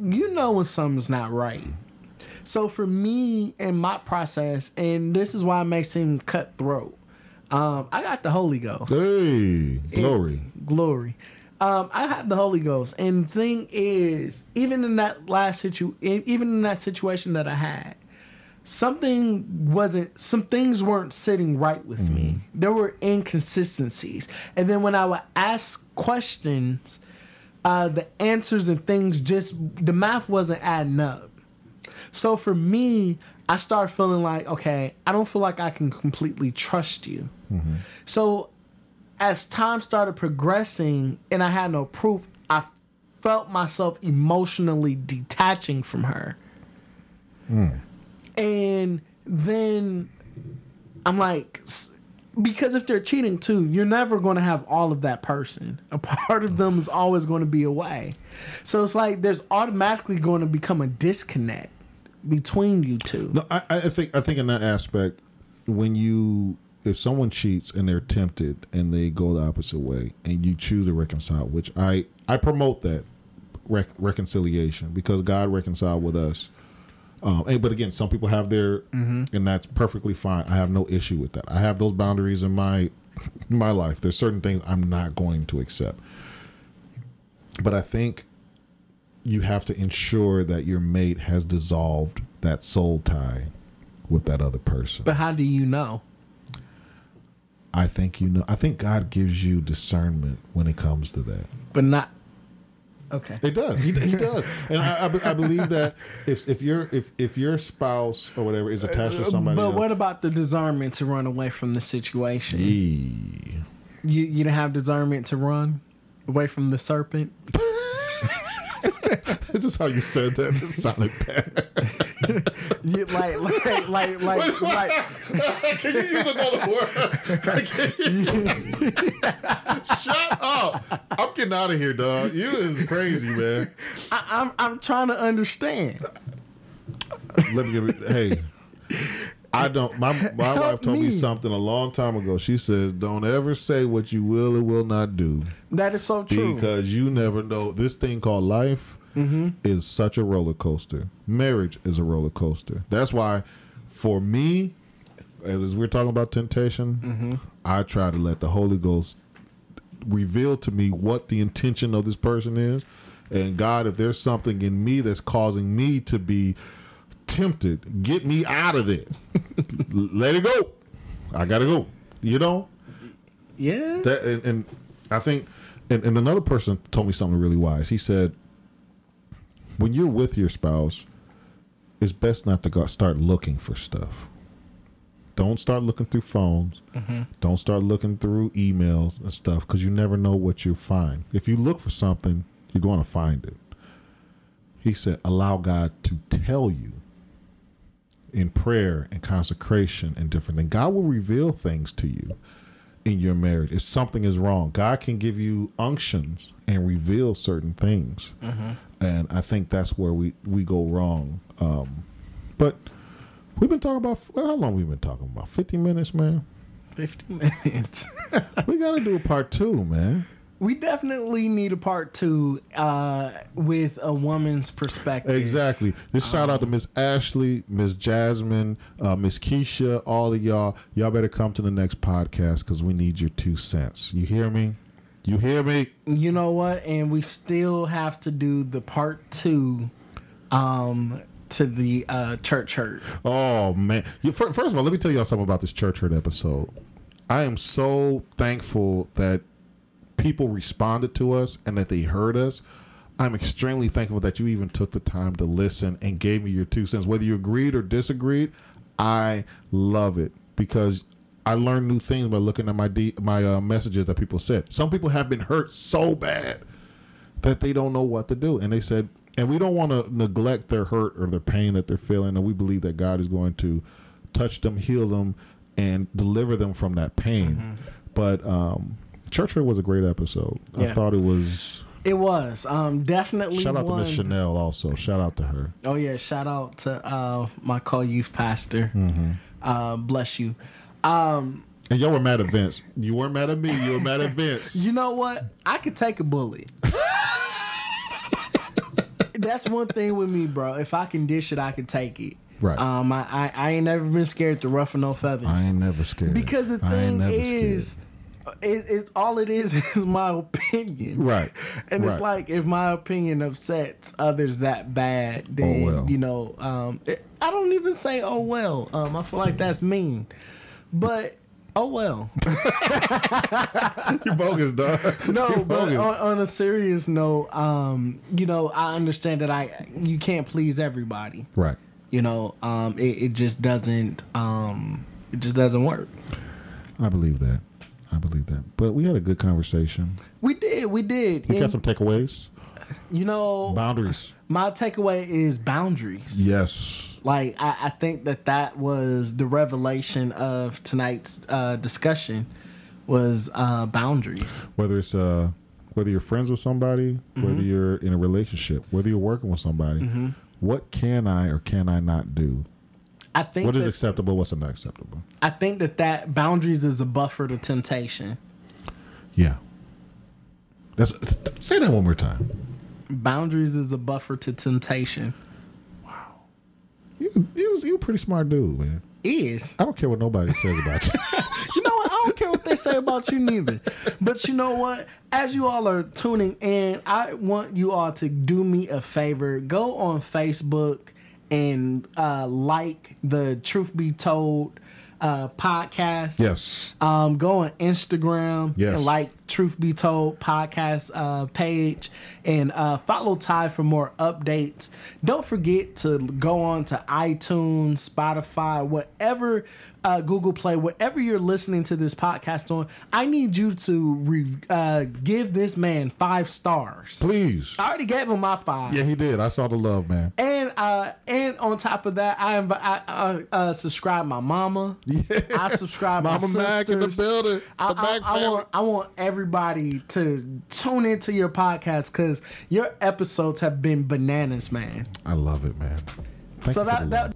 You know when something's not right. So for me and my process, and this is why it may seem cutthroat. Um, I got the Holy Ghost. Hey, glory. glory. Um, I have the Holy Ghost, and thing is, even in that last situ, even in that situation that I had, something wasn't, some things weren't sitting right with me. There were inconsistencies, and then when I would ask questions, uh, the answers and things just the math wasn't adding up. So for me, I started feeling like, okay, I don't feel like I can completely trust you. So as time started progressing and I had no proof, I felt myself emotionally detaching from her. And then I'm like, because if they're cheating too, you're never going to have all of that person. A part of them is always going to be away. So it's like there's automatically going to become a disconnect between you two. No, I, I think I think in that aspect, when you if someone cheats and they're tempted and they go the opposite way and you choose to reconcile, which I I promote that rec- reconciliation because God reconciled with us. Um, and, but again, some people have their, and that's perfectly fine. I have no issue with that. I have those boundaries in my my life. There's certain things I'm not going to accept. But I think you have to ensure that your mate has dissolved that soul tie with that other person. But how do you know? I think you know. I think God gives you discernment when it comes to that. But not. Okay. It does. He, he does, and I, I, I believe that if if your if if your spouse or whatever is attached to uh, somebody, But else, what about the discernment to run away from the situation? You you don't have discernment to run away from the serpent. just how you said that just sounded bad. You, like like like like like. Can you use another word? Shut up! I'm getting out of here, dog. You is crazy, man. I, I'm I'm trying to understand. Let me. Hey, I don't. My my wife told me. me. something a long time ago. She says, "Don't ever say what you will or will not do That is so true. because you never know." This thing called life Mm-hmm. is such a roller coaster. Marriage is a roller coaster. That's why, for me, as we're talking about temptation, Mm-hmm. I try to let the Holy Ghost reveal to me what the intention of this person is. And God, if there's something in me that's causing me to be tempted, get me out of there. Let it go. I gotta go. You know yeah. that, and, and I think, and, and another person told me something really wise. He said, when you're with your spouse, it's best not to go start looking for stuff. Don't start looking through phones. Mm-hmm. Don't start looking through emails and stuff because you never know what you'll find. If you look for something, you're going to find it. He said, allow God to tell you in prayer and consecration and different things. God will reveal things to you in your marriage if something is wrong. God can give you unctions and reveal certain things, and I think that's where we we go wrong. Um, but we've been talking about well, how long we been talking about? Fifty minutes, man. Fifty minutes. We got to do a part two, man. We definitely need a part two uh, with a woman's perspective. Exactly. Just shout out to Miss Ashley, Miss Jasmine, uh, Miss Keisha, all of y'all. Y'all better come to the next podcast because we need your two cents. You hear me? You hear me? You know what? And we still have to do the part two um, to the uh, church hurt. Oh man! You, first of all, let me tell y'all something about this church hurt episode. I am so thankful that people responded to us and that they heard us. I'm extremely thankful that you even took the time to listen and gave me your two cents. Whether you agreed or disagreed, I love it because I learned new things by looking at my my uh, messages that people said. Some people have been hurt so bad that they don't know what to do. And they said, and we don't want to neglect their hurt or their pain that they're feeling. And we believe that God is going to touch them, heal them, and deliver them from that pain. But um, Church was a great episode. I thought it was. It was um, definitely Shout out to. Miss Chanel also. Shout out to her. Oh yeah, shout out to uh, my call youth pastor. Mm-hmm. Uh, bless you. Um, And y'all were mad at Vince. You weren't mad at me. You were mad at Vince. you know what? I could take a bully. That's one thing with me, bro. If I can dish it, I can take it. Right. Um, I, I, I ain't never been scared to ruffle no feathers. I ain't never scared. because the thing never is, it, it's all it is is my opinion. Right. And it's like if my opinion upsets others that bad, then Oh, well. you know, um, it, I don't even say oh well. Um, I feel like that's mean, but oh well. You're bogus, dog. No, You but bogus. on, on a serious note, um, you know, I understand that I you can't please everybody. right. You know, um, it, it just doesn't um, it just doesn't work. I believe that. I believe that. But we had a good conversation. We did, we did. We got some takeaways. you know, Boundaries. my takeaway is boundaries. Yes. Like I, I think that that was the revelation of tonight's uh, discussion was uh, boundaries. Whether it's uh whether you're friends with somebody, Mm-hmm. whether you're in a relationship, whether you're working with somebody, Mm-hmm. what can I or can I not do? I think What is that, acceptable? What's not acceptable? I think that that boundaries is a buffer to temptation. Yeah. That's say that one more time. Boundaries is a buffer to temptation. Wow. You you you a pretty smart dude, man. Is I don't care what nobody says about you. you know what? I don't care what they say about you neither. But you know what? As you all are tuning in, I want you all to do me a favor. Go on Facebook and uh, like the Truth Be Told uh, podcast. yes. Um, go on Instagram Yes. and like Truth Be Told podcast uh, page and uh, follow Ty for more updates. Don't forget to go on to iTunes, Spotify, whatever uh, Google Play, whatever you're listening to this podcast on. I need you to re- uh, give this man five stars. Please. I already gave him my five. Yeah, he did. I saw the love, man. And uh, and on top of that, I I, I uh, subscribe my mama. I subscribe Mama my Mac in the building. I, The I- Mac I want I want everybody to tune into your podcast because your episodes have been bananas, man. I love it, man. Thank So that that.